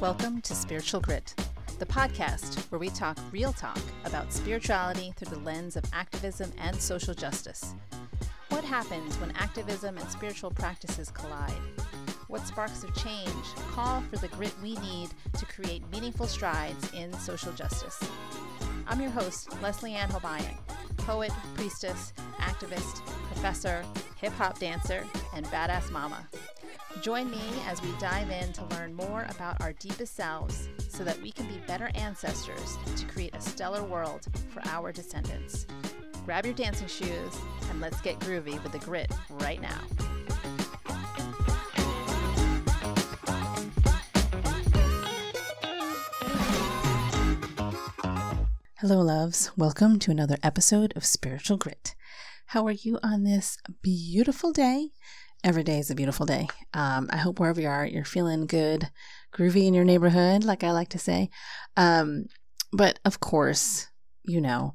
Welcome to Spiritual Grit, the podcast where we talk real talk about spirituality through the lens of activism and social justice. What happens when activism and spiritual practices collide? What sparks of change call for the grit we need to create meaningful strides in social justice? I'm your host, Leslie Ann Hobayan, poet, priestess, activist, professor, hip hop dancer, and badass mama. Join me as we dive in to learn more about our deepest selves so that we can be better ancestors to create a stellar world for our descendants. Grab your dancing shoes and let's get groovy with the grit right now. Hello, loves. Welcome to another episode of Spiritual Grit. How are you on this beautiful day? Every day is a beautiful day. Um, I hope wherever you are, you're feeling good, groovy in your neighborhood, like I like to say. Um, but of course, you know,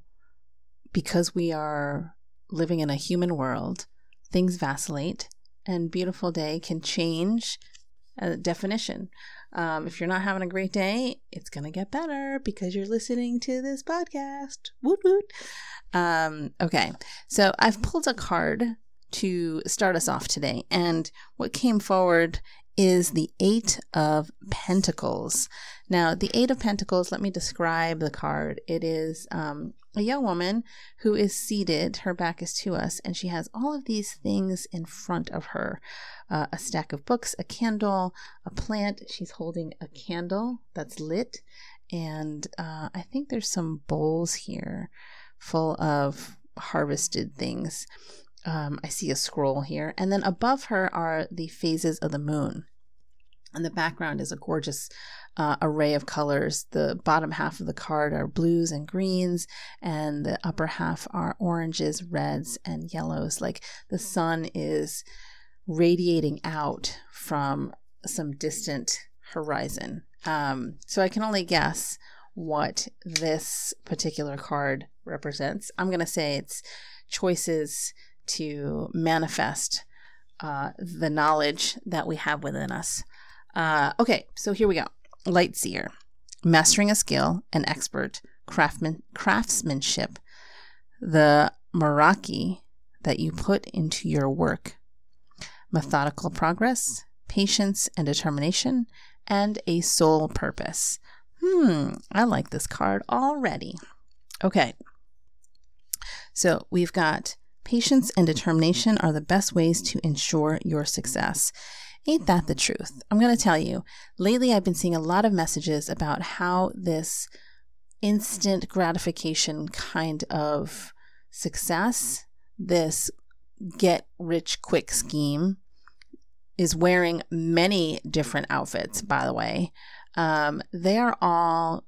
because we are living in a human world, things vacillate, and beautiful day can change definition. Um, if you're not having a great day, it's going to get better because you're listening to this podcast. Woot woot. Um, okay, so I've pulled a card to start us off today, and what came forward is the Eight of Pentacles. Now, the Eight of Pentacles, let me describe the card. It is um, a young woman who is seated, her back is to us, and she has all of these things in front of her uh, a stack of books, a candle, a plant. She's holding a candle that's lit, and uh, I think there's some bowls here full of harvested things. Um, I see a scroll here, and then above her are the phases of the moon. And the background is a gorgeous uh, array of colors. The bottom half of the card are blues and greens, and the upper half are oranges, reds, and yellows. Like the sun is radiating out from some distant horizon. Um, so I can only guess what this particular card represents. I'm going to say it's choices to manifest uh, the knowledge that we have within us. Uh, okay, so here we go. Light seer, mastering a skill, an expert, craftsman, craftsmanship, the Meraki that you put into your work, methodical progress, patience and determination, and a soul purpose. Hmm, I like this card already. Okay. So we've got patience and determination are the best ways to ensure your success. Ain't that the truth? I'm going to tell you, lately I've been seeing a lot of messages about how this instant gratification kind of success, this get rich quick scheme, is wearing many different outfits, by the way. Um, they are all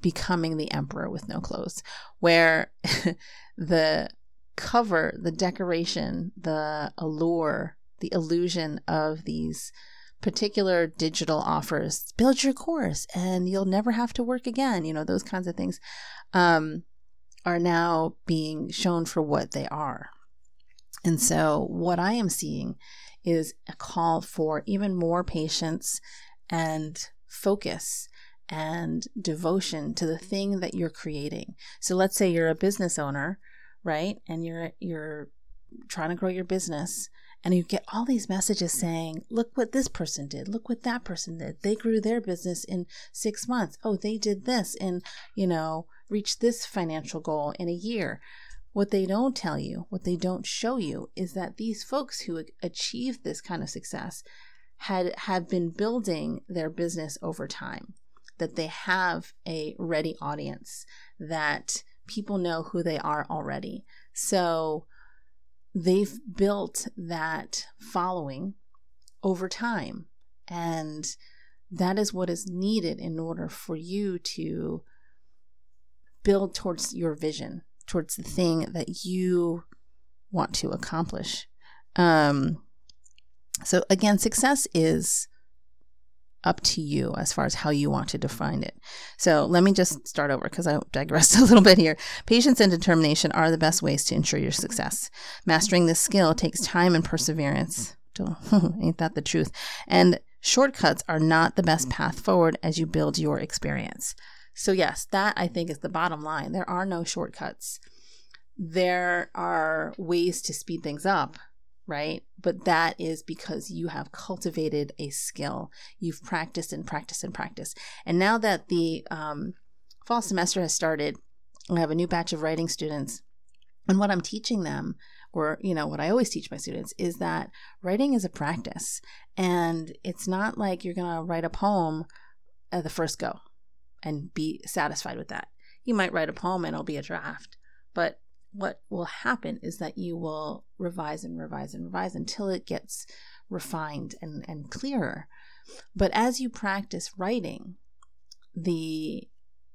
becoming the emperor with no clothes, where the cover, the decoration, the allure, the illusion of these particular digital offers. Build your course and you'll never have to work again. You know those kinds of things um, are now being shown for what they are. And so what i am seeing is a call for even more patience and focus and devotion to the thing that you're creating. So let's say you're a business owner, right? And you're you're trying to grow your business and you get all these messages saying, look what this person did, look what that person did. They grew their business in 6 months. Oh, they did this and, you know, reached this financial goal in a year. What they don't tell you, what they don't show you is that these folks who achieved this kind of success had have been building their business over time. That they have a ready audience, that people know who they are already. So they've built that following over time. And that is what is needed in order for you to build towards your vision, towards the thing that you want to accomplish. Um, so, again, success is up to you as far as how you want to define it. So, let me just start over because I digressed a little bit here. Patience and determination are the best ways to ensure your success. Mastering this skill takes time and perseverance. Ain't that the truth? And Shortcuts are not the best path forward as you build your experience. So, yes, that I think is the bottom line. There are no shortcuts. There are ways to speed things up, right? But that is because you have cultivated a skill. You've practiced and practiced and practiced. And now that the um, fall semester has started, I have a new batch of writing students. And what I'm teaching them, or you know, what I always teach my students, is that writing is a practice, and it's not like you're gonna write a poem at the first go and be satisfied with that. You might write a poem and it'll be a draft, but what will happen is that you will revise and revise and revise until it gets refined and, and clearer. But as you practice writing, the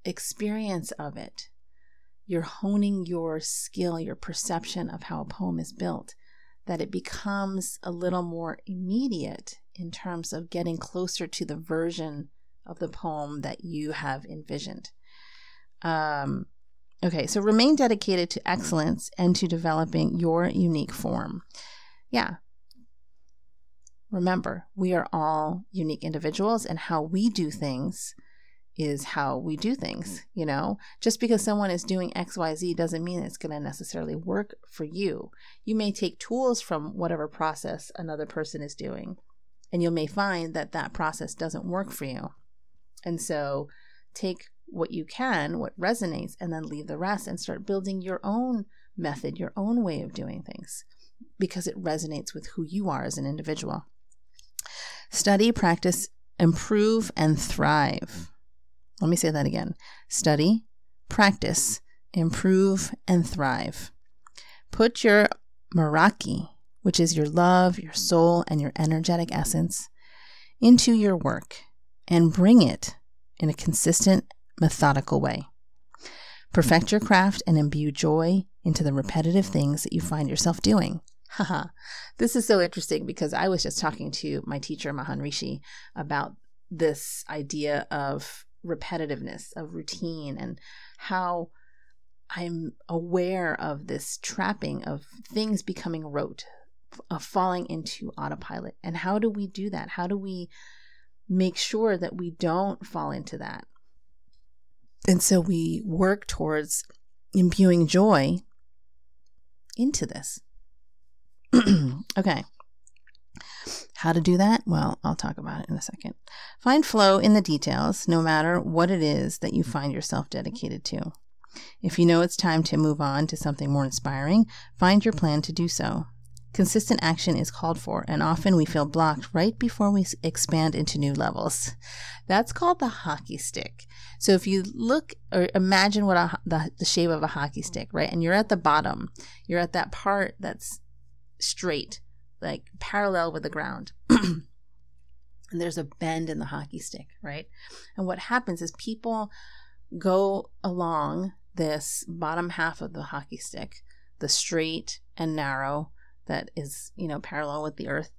experience of it, you're honing your skill, your perception of how a poem is built, that it becomes a little more immediate in terms of getting closer to the version of the poem that you have envisioned. Um, Okay, so remain dedicated to excellence and to developing your unique form. Yeah. Remember, we are all unique individuals, and how we do things is how we do things. You know, just because someone is doing XYZ doesn't mean it's going to necessarily work for you. You may take tools from whatever process another person is doing, and you may find that that process doesn't work for you. And so take what you can, what resonates, and then leave the rest and start building your own method, your own way of doing things because it resonates with who you are as an individual. Study, practice, improve, and thrive. Let me say that again. Study, practice, improve, and thrive. Put your Meraki, which is your love, your soul, and your energetic essence, into your work and bring it in a consistent methodical way. Perfect your craft and imbue joy into the repetitive things that you find yourself doing. Haha, this is so interesting because I was just talking to my teacher, Mahan Rishi, about this idea of repetitiveness, of routine, and how I'm aware of this trapping of things becoming rote, of falling into autopilot. And how do we do that? How do we make sure that we don't fall into that? And so we work towards imbuing joy into this. okay. How to do that? Well, I'll talk about it in a second. Find flow in the details, no matter what it is that you find yourself dedicated to. If you know it's time to move on to something more inspiring, find your plan to do so. Consistent action is called for, and often we feel blocked right before we expand into new levels. That's called the hockey stick. So if you look or imagine what a, the, the shape of a hockey stick, right? And you're at the bottom, you're at that part that's straight, like parallel with the ground. and there's a bend in the hockey stick, right? And what happens is people go along this bottom half of the hockey stick, the straight and narrow that is, you know, parallel with the earth.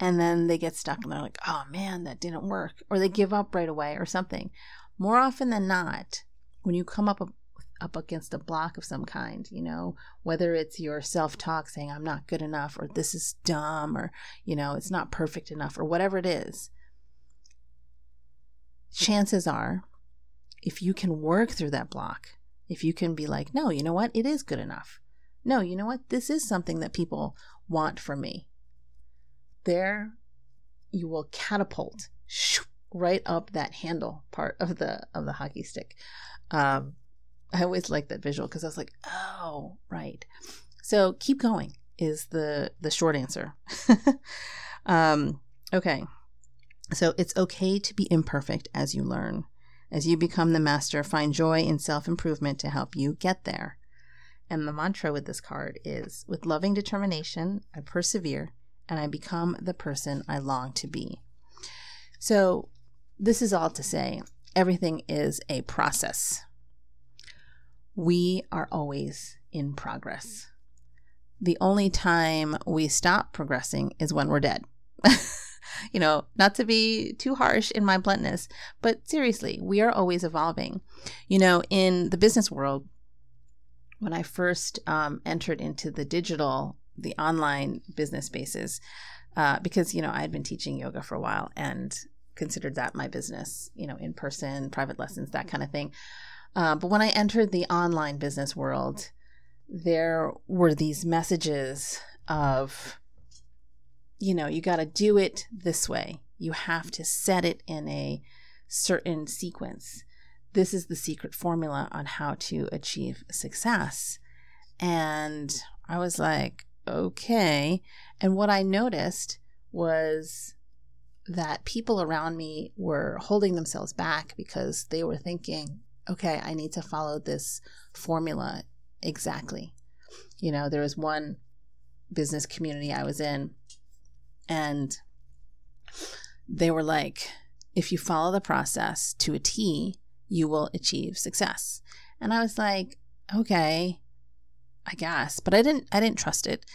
And then they get stuck and they're like, oh man, that didn't work. Or they give up right away or something. More often than not, when you come up up against a block of some kind, you know, whether it's your self talk saying, I'm not good enough, or this is dumb, or, you know, it's not perfect enough, or whatever it is, chances are, if you can work through that block, if you can be like, no, you know what, it is good enough no, you know what? This is something that people want from me. There, you will catapult right up that handle part of the of the hockey stick. Um, I always like that visual because I was like, oh, right. So keep going is the the short answer. um, okay. So it's okay to be imperfect as you learn. As you become the master, find joy in self improvement to help you get there. And the mantra with this card is with loving determination, I persevere and I become the person I long to be. So, this is all to say everything is a process. We are always in progress. The only time we stop progressing is when we're dead. you know, not to be too harsh in my bluntness, but seriously, we are always evolving. You know, in the business world, when I first um, entered into the digital, the online business spaces, uh, because, you know, I had been teaching yoga for a while and considered that my business, you know, in person, private lessons, that kind of thing. Uh, but when I entered the online business world, there were these messages of, you know, you got to do it this way. You have to set it in a certain sequence. This is the secret formula on how to achieve success. And I was like, okay. And what I noticed was that people around me were holding themselves back because they were thinking, okay, I need to follow this formula exactly. You know, there was one business community I was in, and they were like, if you follow the process to a T, you will achieve success. And I was like, okay, I guess, but I didn't I didn't trust it.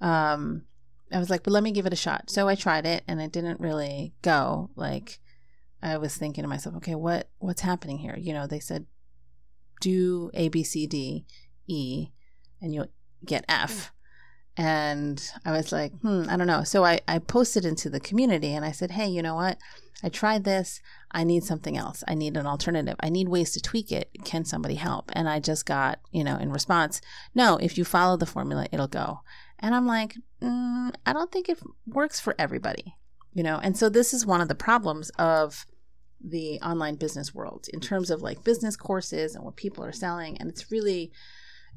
Um I was like, but let me give it a shot. So I tried it and it didn't really go. Like I was thinking to myself, okay, what what's happening here? You know, they said do A B C D E and you'll get F. And I was like, hmm, I don't know. So I, I posted into the community and I said, hey, you know what? I tried this. I need something else. I need an alternative. I need ways to tweak it. Can somebody help? And I just got, you know, in response, no, if you follow the formula, it'll go. And I'm like, mm, I don't think it works for everybody, you know? And so this is one of the problems of the online business world in terms of like business courses and what people are selling. And it's really,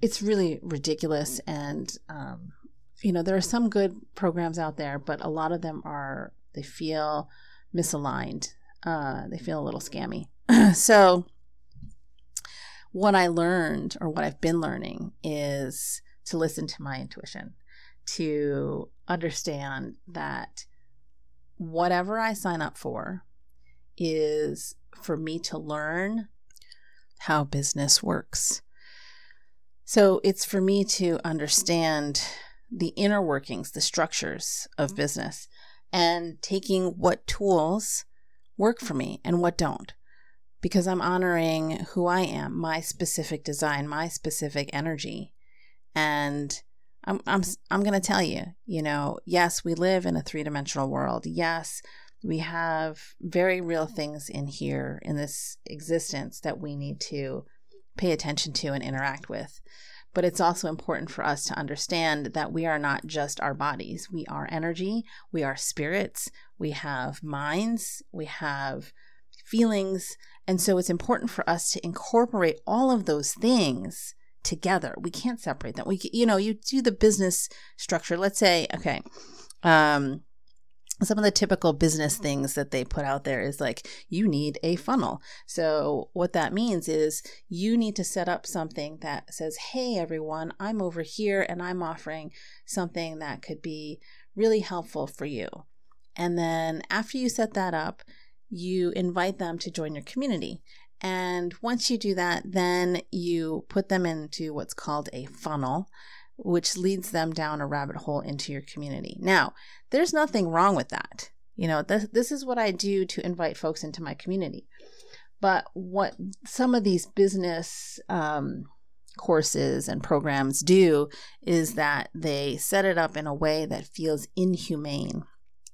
it's really ridiculous. And, um, you know, there are some good programs out there, but a lot of them are, they feel misaligned. Uh, they feel a little scammy. so, what I learned, or what I've been learning, is to listen to my intuition, to understand that whatever I sign up for is for me to learn how business works. So, it's for me to understand the inner workings, the structures of mm-hmm. business, and taking what tools work for me and what don't. Because I'm honoring who I am, my specific design, my specific energy. And I'm I'm mm-hmm. I'm going to tell you, you know, yes, we live in a three-dimensional world. Yes, we have very real mm-hmm. things in here in this existence that we need to pay attention to and interact with. But it's also important for us to understand that we are not just our bodies. We are energy, we are spirits, we have minds, we have feelings. And so it's important for us to incorporate all of those things together. We can't separate them. We, you know, you do the business structure. Let's say, okay, um, some of the typical business things that they put out there is like you need a funnel. So what that means is you need to set up something that says, "Hey everyone, I'm over here and I'm offering something that could be really helpful for you." And then after you set that up, you invite them to join your community. And once you do that, then you put them into what's called a funnel which leads them down a rabbit hole into your community. Now, there's nothing wrong with that. You know, this, this is what I do to invite folks into my community. But what some of these business um, courses and programs do is that they set it up in a way that feels inhumane,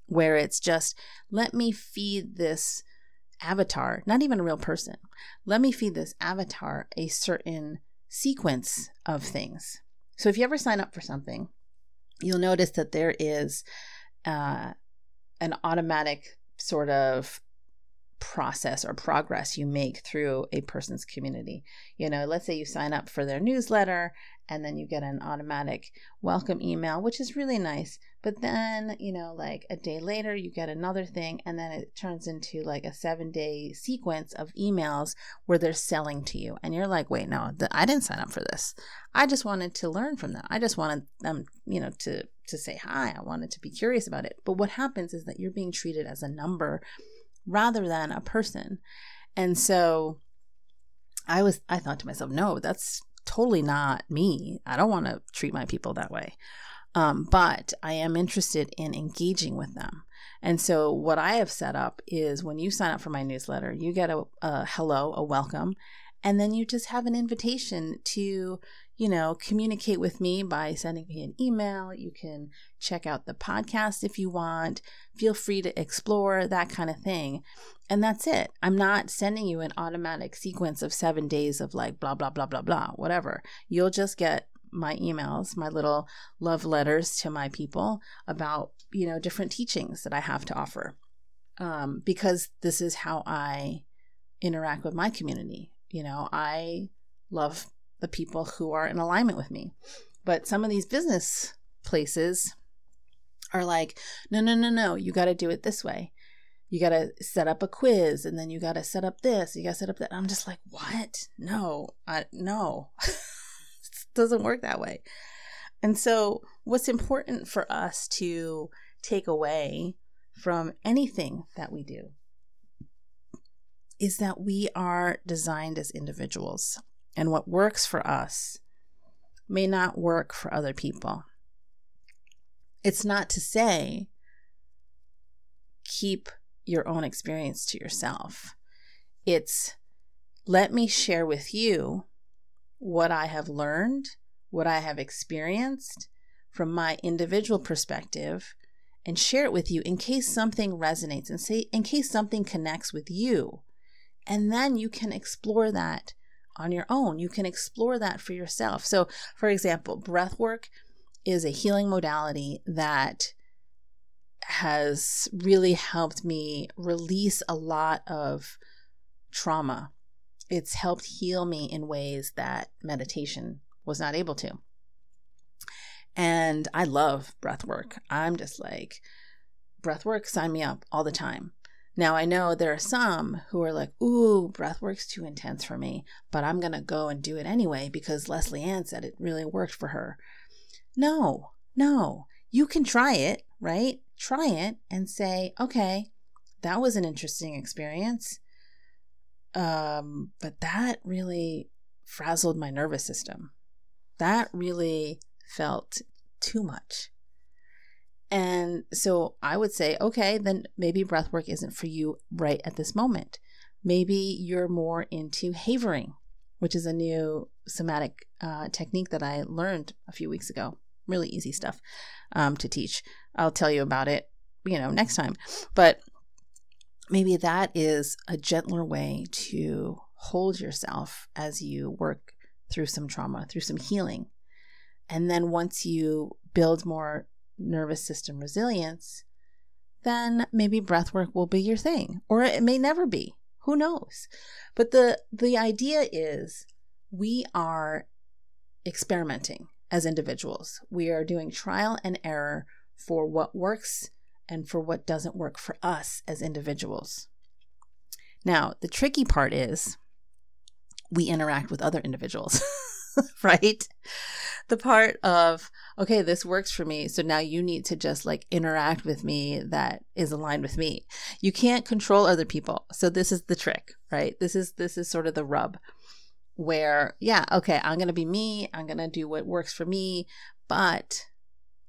where it's just, let me feed this avatar, not even a real person, let me feed this avatar a certain sequence of things so if you ever sign up for something, you'll notice that there is uh, an automatic sort of process or progress you make through a person's community. You know, let's say you sign up for their newsletter and then you get an automatic welcome email, which is really nice. But then, you know, like a day later, you get another thing, and then it turns into like a seven day sequence of emails where they're selling to you. And you're like, wait, no, the, I didn't sign up for this. I just wanted to learn from them. I just wanted them, you know, to to say hi. I wanted to be curious about it. But what happens is that you're being treated as a number rather than a person. And so I was I thought to myself, no, that's totally not me. I don't want to treat my people that way. Um, but I am interested in engaging with them. And so, what I have set up is when you sign up for my newsletter, you get a, a hello, a welcome, and then you just have an invitation to, you know, communicate with me by sending me an email. You can check out the podcast if you want. Feel free to explore that kind of thing. And that's it. I'm not sending you an automatic sequence of seven days of like blah, blah, blah, blah, blah, whatever. You'll just get my emails, my little love letters to my people about, you know, different teachings that I have to offer. Um, because this is how I interact with my community. You know, I love the people who are in alignment with me. But some of these business places are like, no, no, no, no, you got to do it this way. You got to set up a quiz and then you got to set up this, you got to set up that. I'm just like, what? No, I, no, doesn't work that way. And so, what's important for us to take away from anything that we do is that we are designed as individuals and what works for us may not work for other people. It's not to say keep your own experience to yourself. It's let me share with you what I have learned, what I have experienced from my individual perspective, and share it with you in case something resonates and say in case something connects with you. And then you can explore that on your own. You can explore that for yourself. So, for example, breath work is a healing modality that has really helped me release a lot of trauma. It's helped heal me in ways that meditation was not able to. And I love breath work. Mm-hmm. I'm just like, breath work, sign me up all the time. Now I know there are some who are like, ooh, breath work's too intense for me, but I'm gonna go and do it anyway because Leslie Ann said it really worked for her. No, no. You can try it, right? Try it and say, okay, that was an interesting experience. Um, but that really frazzled my nervous system. That really felt too much. And so I would say, okay, then maybe breathwork isn't for you right at this moment. Maybe you're more into havening, which is a new somatic uh, technique that I learned a few weeks ago. Really easy stuff um, to teach. I'll tell you about it, you know, next time. But maybe that is a gentler way to hold yourself as you work through some trauma, through some healing. And then once you build more nervous system resilience, then maybe breath work will be your thing or it may never be. Who knows? But the the idea is we are experimenting as individuals. We are doing trial and error for what works and for what doesn't work for us as individuals. Now, the tricky part is we interact with other individuals, right? the part of okay this works for me so now you need to just like interact with me that is aligned with me you can't control other people so this is the trick right this is this is sort of the rub where yeah okay i'm going to be me i'm going to do what works for me but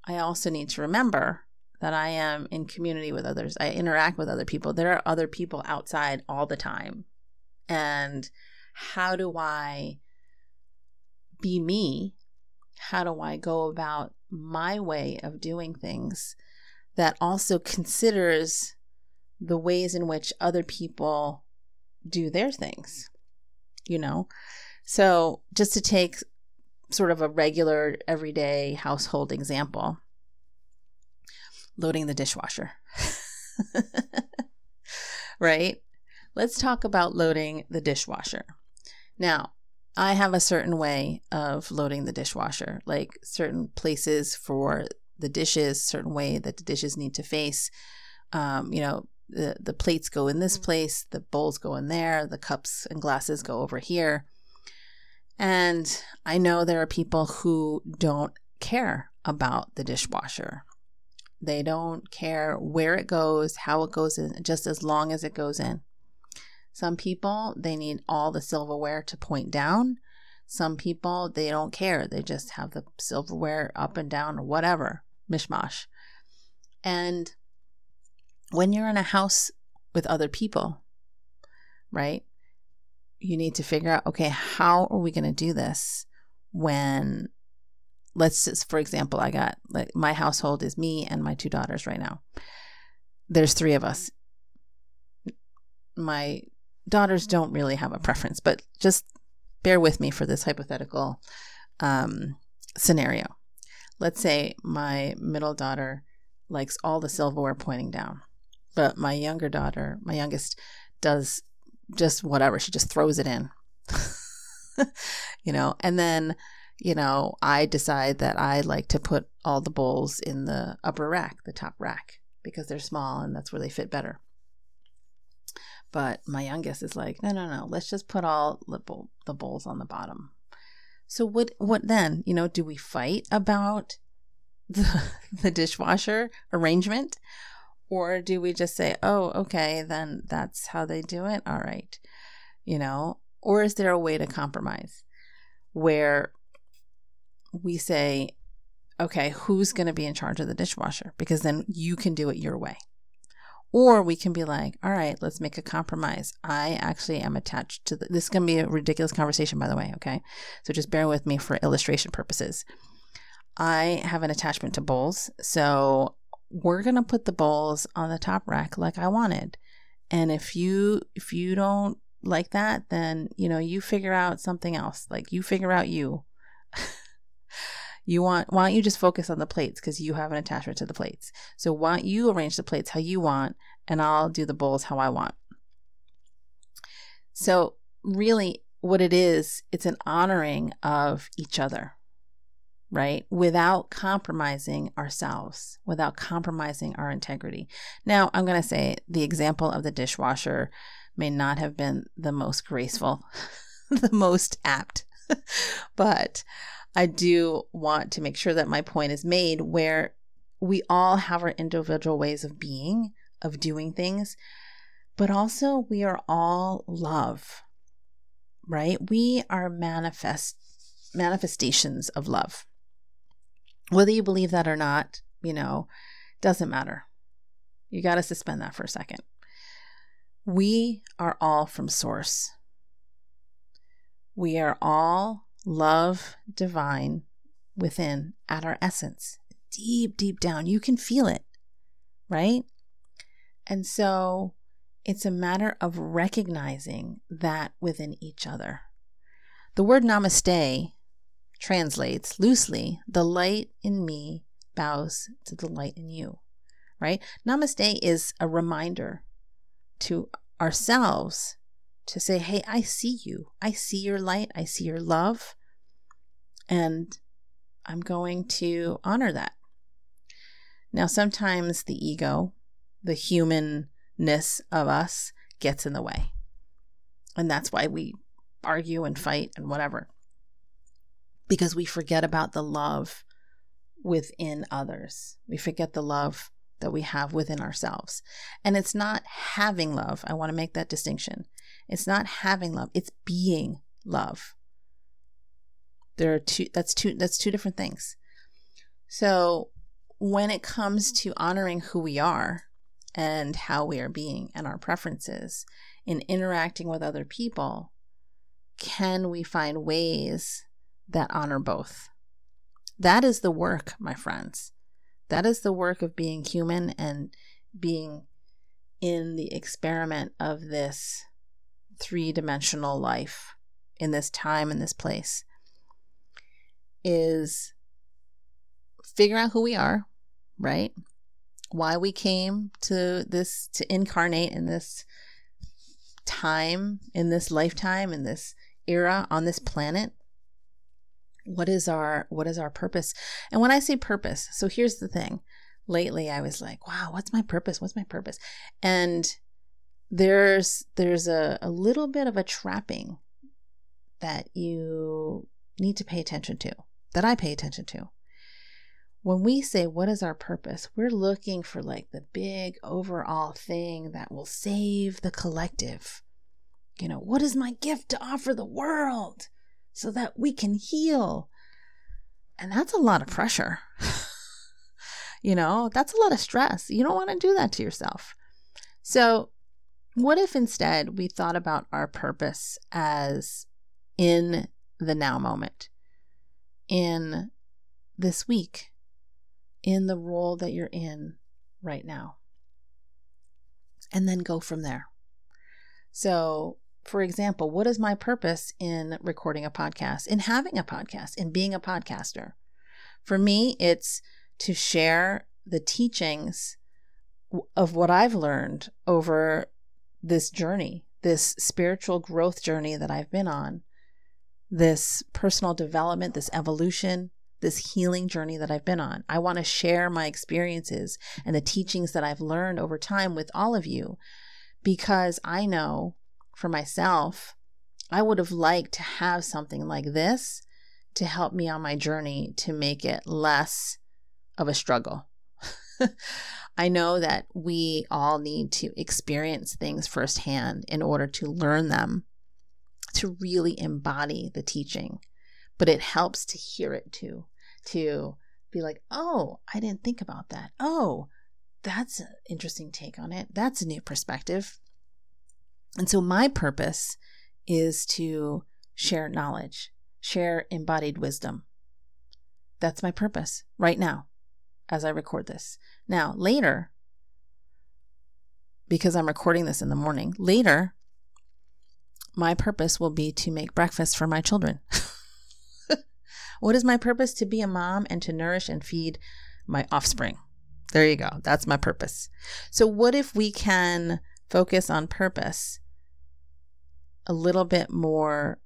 i also need to remember that i am in community with others. I interact with other people. There are other people outside all the time. And how do i be me? How do I go about my way of doing things that also considers the ways in which other people do their things, you know? So, just to take sort of a regular, everyday household example loading the dishwasher. right? Let's talk about loading the dishwasher. Now, I have a certain way of loading the dishwasher, like certain places for the dishes, certain way that the dishes need to face. Um, you know, the the plates go in this mm-hmm. place, the bowls go in there, the cups and glasses go over here. And I know there are people who don't care about the dishwasher. They don't care where it goes, how it goes in, just as long as it goes in. Some people, they need all the silverware to point down. Some people, they don't care. They just have the silverware up and down or whatever, mishmash. And when you're in a house with other people, right, you need to figure out okay, how are we going to do this when let's just for example i got like my household is me and my two daughters right now. There's three of us. My daughters don't really have a preference but just bear with me for this hypothetical um, scenario. Let's say my middle daughter likes all the silverware pointing down but my younger daughter my youngest does just whatever. She just throws it in. You know and then you know, I decide that I like to put all the bowls in the upper rack, the top rack, because they're small and that's where they fit better. But my youngest is like, no, no, no, let's just put all the, bowl, the bowls on the bottom. So what? What then? You know, do we fight about the the dishwasher arrangement, or do we just say, oh, okay, then that's how they do it? All right, you know, or is there a way to compromise where we say, okay, who's going to be in charge of the dishwasher? Because then you can do it your way. Or we can be like, all right, let's make a compromise. I actually am attached to the, this is going to be a ridiculous conversation, by the way. Okay. So just bear with me for illustration purposes. I have an attachment to bowls. So we're going to put the bowls on the top rack like I wanted. And if you, if you don't like that, then, you know, you figure out something else. Like you figure out you. You want why don't you just focus on the plates because you have an attachment to the plates. So why don't you arrange the plates how you want and I'll do the bowls how I want. So really what it is, it's an honoring of each other, right? Without compromising ourselves, without compromising our integrity. Now, I'm going to say the example of the dishwasher may not have been the most graceful, the most apt, but I do want to make sure that my point is made where we all have our individual ways of being, of doing things, but also we are all love, right? We are manifest manifestations of love. Whether you believe that or not, you know, doesn't matter. You got to suspend that for a second. We are all from source. We are all love divine within at our essence, deep, deep down. You can feel it, right? And so it's a matter of recognizing that within each other. The word namaste translates loosely the light in me bows to the light in you, right? Namaste is a reminder to ourselves to say, hey, I see you. I see your light. I see your love. And I'm going to honor that. Now, sometimes the ego, the humanness of us, gets in the way. And that's why we argue and fight and whatever. Because we forget about the love within others. We forget the love that we have within ourselves. And it's not having love. I want to make that distinction. It's not having love, it's being love. There are two that's two that's two different things. So when it comes to honoring who we are and how we are being and our preferences in interacting with other people, can we find ways that honor both? That is the work, my friends. That is the work of being human and being in the experiment of this three dimensional life in this time and this place is figure out who we are, right? Why we came to this, to incarnate in this time, in this lifetime, in this era on this planet. What is our what is our purpose? And when i say purpose so here's the thing. Lately i was like wow what's my purpose? What's my purpose? And there's there's a, a little bit of a trapping that you need to pay attention to that i pay attention to when we say what is our purpose we're looking for like the big overall thing that will save the collective you know what is my gift to offer the world so that we can heal. And that's a lot of pressure. you know, that's a lot of stress. You don't want to do that to yourself. So, what if instead we thought about our purpose as in the now moment? in this week, in the role that you're in right now. And then go from there. So, for example, what is my purpose in recording a podcast, in having a podcast, in being a podcaster? For me, it's to share the teachings of what I've learned over this journey, this spiritual growth journey that I've been on, this personal development, this evolution, this healing journey that I've been on. I want to share my experiences and the teachings that I've learned over time with all of you because I know for myself, I would have liked to have something like this to help me on my journey to make it less of a struggle. I know that we all need to experience things firsthand in order to learn them, to really embody the teaching. But it helps to hear it too, to be like, oh, I didn't think about that. Oh, that's an interesting take on it. That's a new perspective. And so, my purpose is to share knowledge, share embodied wisdom. That's my purpose right now as I record this. Now, later, because I'm recording this in the morning, later, my purpose will be to make breakfast for my children. what is my purpose? To be a mom and to nourish and feed my offspring. There you go. That's my purpose. So, what if we can focus on purpose a little bit more?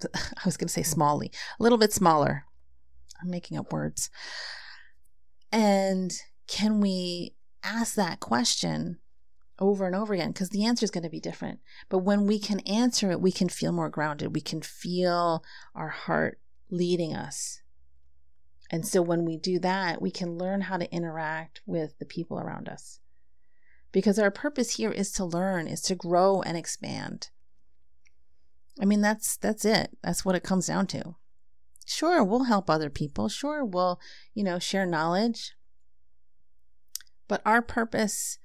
I was going to say smally, a little bit smaller. I'm making up words. And can we ask that question over and over again? Because the answer is going to be different. But when we can answer it, we can feel more grounded. We can feel our heart leading us. And so when we do that, we can learn how to interact with the people around us. Because our purpose here is to learn, is to grow and expand. I mean, that's that's it. That's what it comes down to. Sure, we'll help other people. Sure, we'll, you know, share knowledge. But our purpose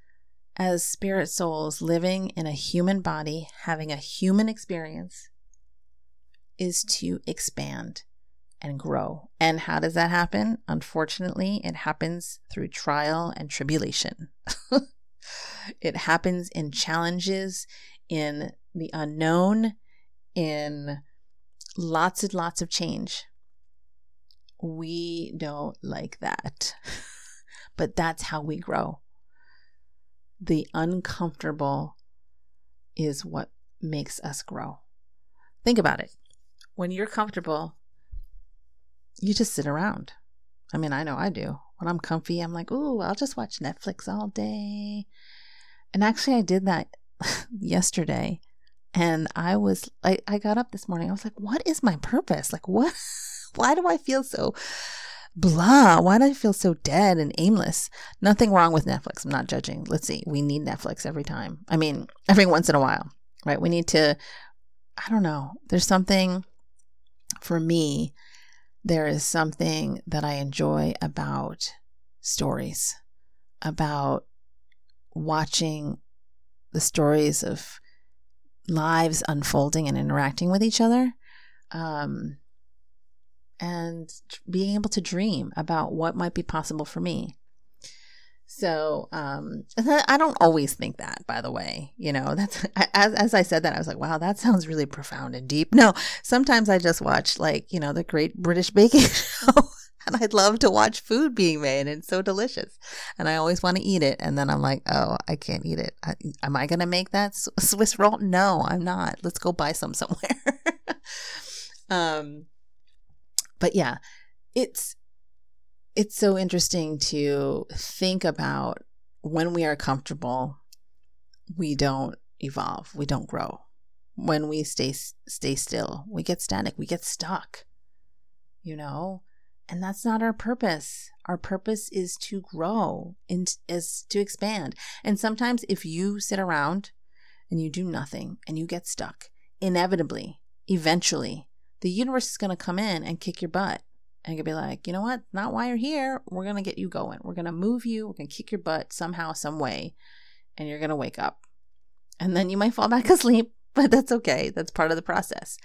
as spirit souls living in a human body, having a human experience, is to expand and grow. And how does that happen? Unfortunately, it happens through trial and tribulation. it happens in challenges, in the unknown, in lots and lots of change. We don't like that. but that's how we grow. The uncomfortable is what makes us grow. Think about it. When you're comfortable, you just sit around. I mean, I know I do. When I'm comfy, I'm like, ooh, I'll just watch Netflix all day. And actually, I did that yesterday. And I was, I, I got up this morning. I was like, what is my purpose? Like, what? Why do I feel so blah? Why do I feel so dead and aimless? Nothing wrong with Netflix. I'm not judging. Let's see. We need Netflix every time. I mean, every once in a while, right? We need to, I don't know. There's something for me, there is something that I enjoy about stories, about watching the stories of lives unfolding and interacting with each other. Um, and being able to dream about what might be possible for me. So, um, I don't always think that, by the way, you know, that's, as, as I said that, I was like, wow, that sounds really profound and deep. No, sometimes I just watch like, you know, the great British baking show and I'd love to watch food being made it's so delicious. And I always want to eat it. And then I'm like, oh, I can't eat it. I, am I going to make that Swiss roll? No, I'm not. Let's go buy some somewhere. um, but yeah, it's it's so interesting to think about when we are comfortable, we don't evolve, we don't grow. When we stay stay still, we get static, we get stuck. You know, and that's not our purpose. Our purpose is to grow and is to expand. And sometimes if you sit around and you do nothing and you get stuck, inevitably, eventually, the universe is going to come in and kick your butt and you be like, you know what? Not why you're here. We're going to get you going. We're going to move you. We're going to kick your butt somehow, some way, and you're going to wake up. And then you might fall back asleep, but that's okay. That's part of the process.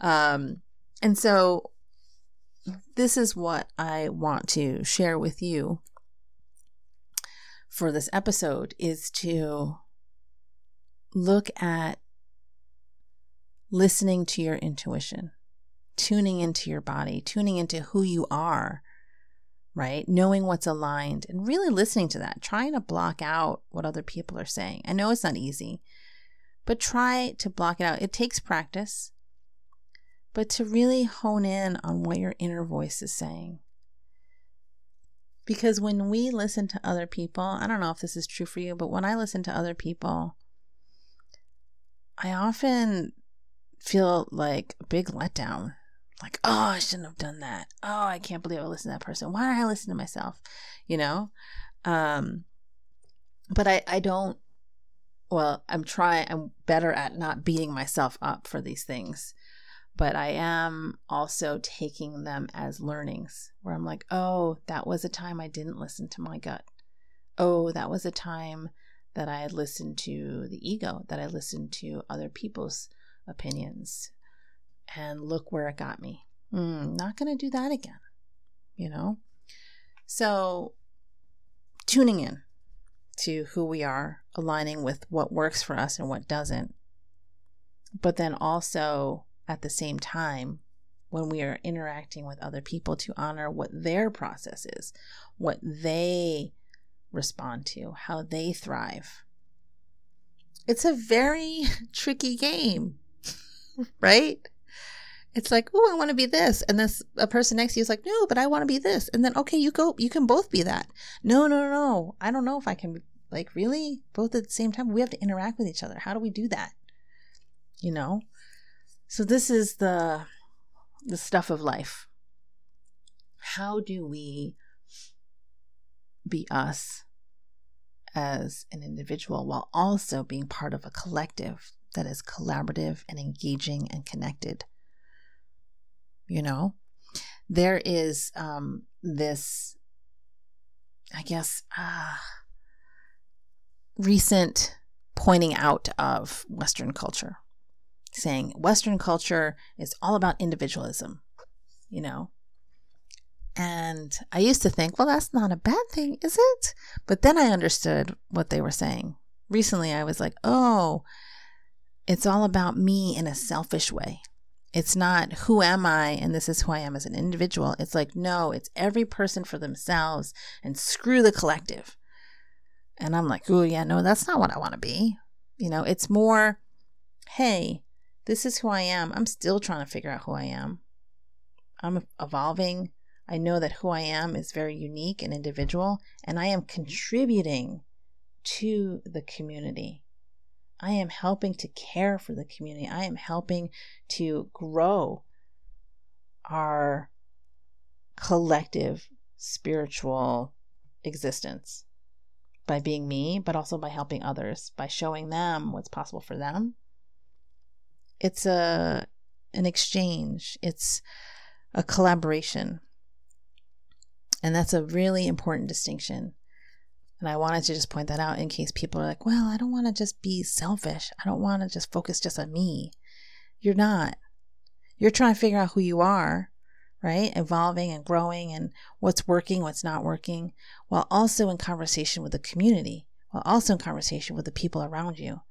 Um, and so this is what I want to share with you for this episode is to look at listening to your intuition, tuning into your body, tuning into who you are, right? Knowing what's aligned and really listening to that, trying to block out what other people are saying. I know it's not easy, but try to block it out. It takes practice, but to really hone in on what your inner voice is saying. Because when we listen to other people, I don't know if this is true for you, but when I listen to other people, I often feel like a big letdown. Like, oh, I shouldn't have done that. Oh, I can't believe I listened to that person. Why did I listen to myself? You know? Um, but I, I don't, well, I'm trying, I'm better at not beating myself up for these things. But I am also taking them as learnings where I'm like, oh, that was a time I didn't listen to my gut. Oh, that was a time that I had listened to the ego, that I listened to other people's opinions. And look where it got me. Mm, not going to do that again, you know? So, tuning in to who we are, aligning with what works for us and what doesn't. But then also at the same time, when we are interacting with other people, to honor what their process is, what they respond to, how they thrive. It's a very tricky game right? It's like, oh, I want to be this. And this a person next to you is like, no, but I want to be this. And then, okay, you go, you can both be that. No, no, no. I don't know if I can, Be, like, really? Both at the same time? We have to interact with each other. How do we do that? You know? So this is the the stuff of life. How do we be us as an individual while also being part of a collective that is collaborative and engaging and connected. You know, there is um, this, I guess, uh, recent pointing out of Western culture, saying Western culture is all about individualism, you know. And I used to think, well, that's not a bad thing, is it? But then I understood what they were saying. Recently, I was like, oh, it's all about me in a selfish way. It's not who am I and this is who I am as an individual. It's like, no, it's every person for themselves and screw the collective. And I'm like, oh, yeah, no, that's not what I want to be. You know, it's more, hey, this is who I am. I'm still trying to figure out who I am. I'm evolving. I know that who I am is very unique and individual, and I am contributing to the community. I am helping to care for the community. I am helping to grow our collective spiritual existence by being me, but also by helping others, by showing them what's possible for them. It's a an exchange. It's a collaboration. And that's a really important distinction and I wanted to just point that out in case people are like, well, I don't want to just be selfish. I don't want to just focus just on me. You're not. You're trying to figure out who you are, right? Evolving and growing and what's working, what's not working, while also in conversation with the community, while also in conversation with the people around you.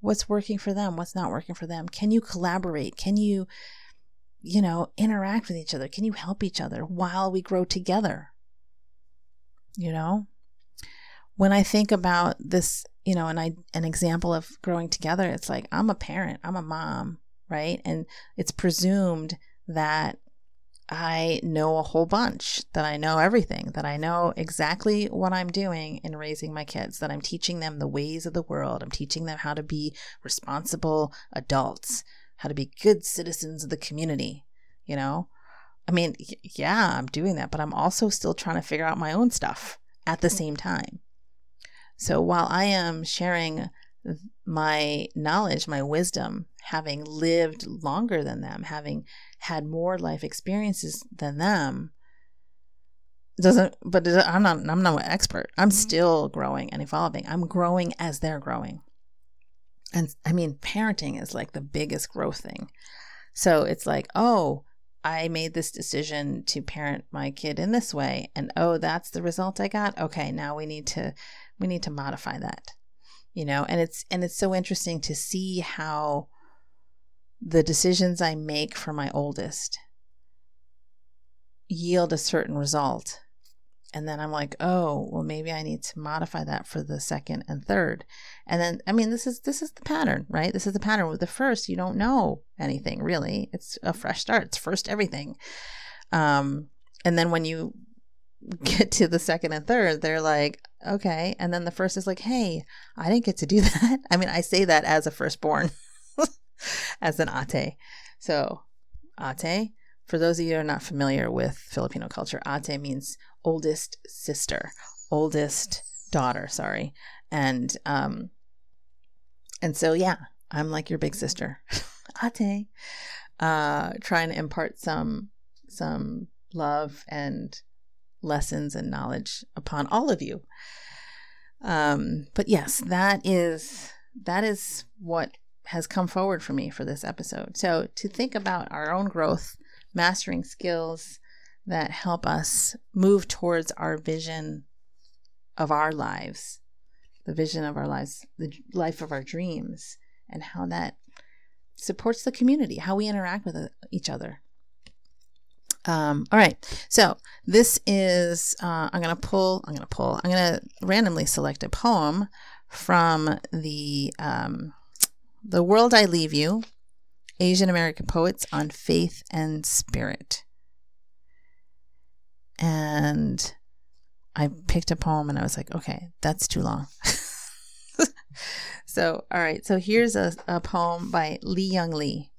What's working for them? What's not working for them? Can you collaborate? Can you, you know, interact with each other? Can you help each other while we grow together? You know? When I think about this, you know, and I an example of growing together, it's like I'm a parent, I'm a mom, right? And it's presumed that I know a whole bunch, that I know everything, that I know exactly what I'm doing in raising my kids, that I'm teaching them the ways of the world. I'm teaching them how to be responsible adults, how to be good citizens of the community, you know? I mean, yeah, I'm doing that, but I'm also still trying to figure out my own stuff at the mm. same time. So while I am sharing my knowledge, my wisdom, having lived longer than them, having had more life experiences than them, doesn't but I'm not I'm not an expert. I'm mm-hmm. still growing and evolving. I'm growing as they're growing. And I mean parenting is like the biggest growth thing. So it's like, oh, I made this decision to parent my kid in this way and oh that's the result I got. Okay, now we need to we need to modify that. You know, and it's and it's so interesting to see how the decisions I make for my oldest yield a certain result. And then I'm like, oh, well, maybe I need to modify that for the second and third. And then, I mean, this is this is the pattern, right? This is the pattern. With the first, you don't know anything really. It's a fresh start. It's first everything. Um, and then when you get to the second and third, they're like, okay. And then the first is like, hey, I didn't get to do that. I mean, I say that as a firstborn, as an ate. So, ate for those of you who are not familiar with Filipino culture, ate means oldest sister, oldest daughter, sorry. And um and so yeah, I'm like your big sister. ate. Uh trying to impart some some love and lessons and knowledge upon all of you. Um but yes, that is that is what has come forward for me for this episode. So to think about our own growth mastering skills that help us move towards our vision of our lives, the vision of our lives, the life of our dreams, and how that supports the community, how we interact with each other. Um, all right, so this is uh, I'm gonna pull. I'm gonna pull. I'm gonna randomly select a poem from the um, the world I leave you Asian American poets on faith and spirit. And I picked a poem and I was like, okay, that's too long. so, all right. So here's a, a poem by Li-Young Lee.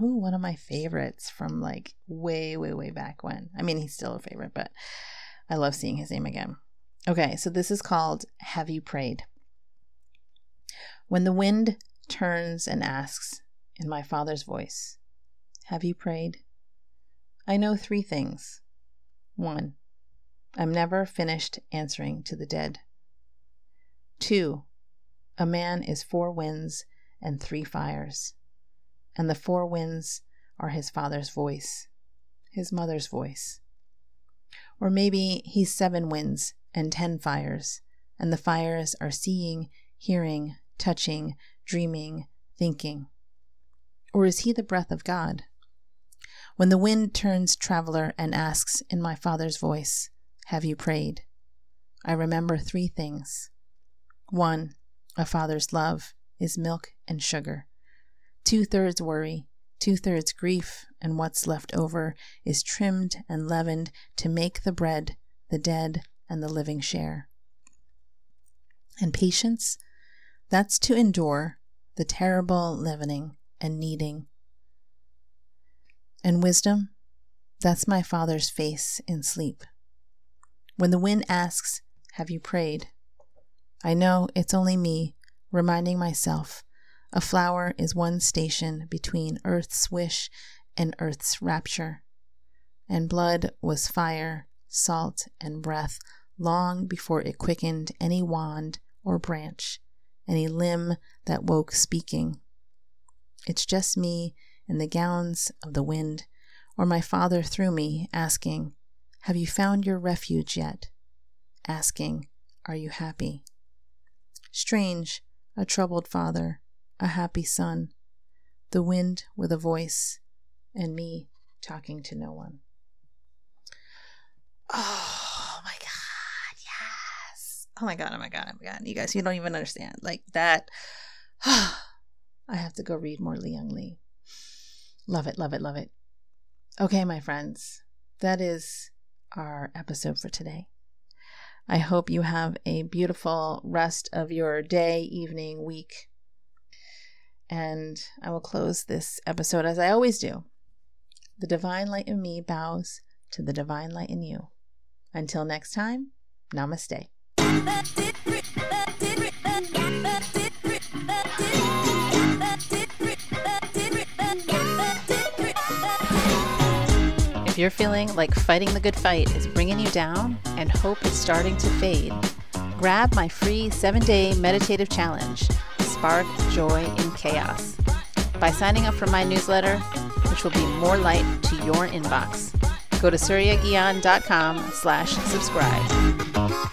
Ooh, one of my favorites from like way, way, way back when. I mean, he's still a favorite, but I love seeing his name again. Okay, so this is called Have You Prayed? When the wind turns and asks, in my Father's voice. Have you prayed? I know three things. One, I'm never finished answering to the dead. Two, a man is four winds and three fires, and the four winds are his father's voice, his mother's voice. Or maybe he's seven winds and ten fires, and the fires are seeing, hearing, touching, dreaming, thinking. Or is he the breath of God? When the wind turns traveler and asks in my Father's voice, Have you prayed? I remember three things. One, a father's love is milk and sugar. Two thirds worry, two thirds grief, and what's left over is trimmed and leavened to make the bread the dead and the living share. And patience, that's to endure the terrible leavening and kneading. And wisdom, that's my Father's face in sleep. When the wind asks, Have you prayed? I know it's only me reminding myself a flower is one station between earth's wish and earth's rapture. And blood was fire, salt, and breath long before it quickened any wand or branch, any limb that woke speaking. It's just me in the gowns of the wind, or my father through me, asking, Have you found your refuge yet? Asking, Are you happy? Strange, a troubled father, a happy son, the wind with a voice, and me talking to no one. Oh my God, yes. Oh my God, oh my God, oh my God. You guys, you don't even understand. Like that. I have to go read more Young Lee. Love it, love it, love it. Okay, my friends, that is our episode for today. I hope you have a beautiful rest of your day, evening, week. And I will close this episode as I always do. The divine light in me bows to the divine light in you. Until next time, namaste. If you're feeling like fighting the good fight is bringing you down and hope is starting to fade, grab my free seven day meditative challenge, Spark Joy in Chaos. By signing up for my newsletter, which will be more light to your inbox. Go to suryagian.com slash subscribe.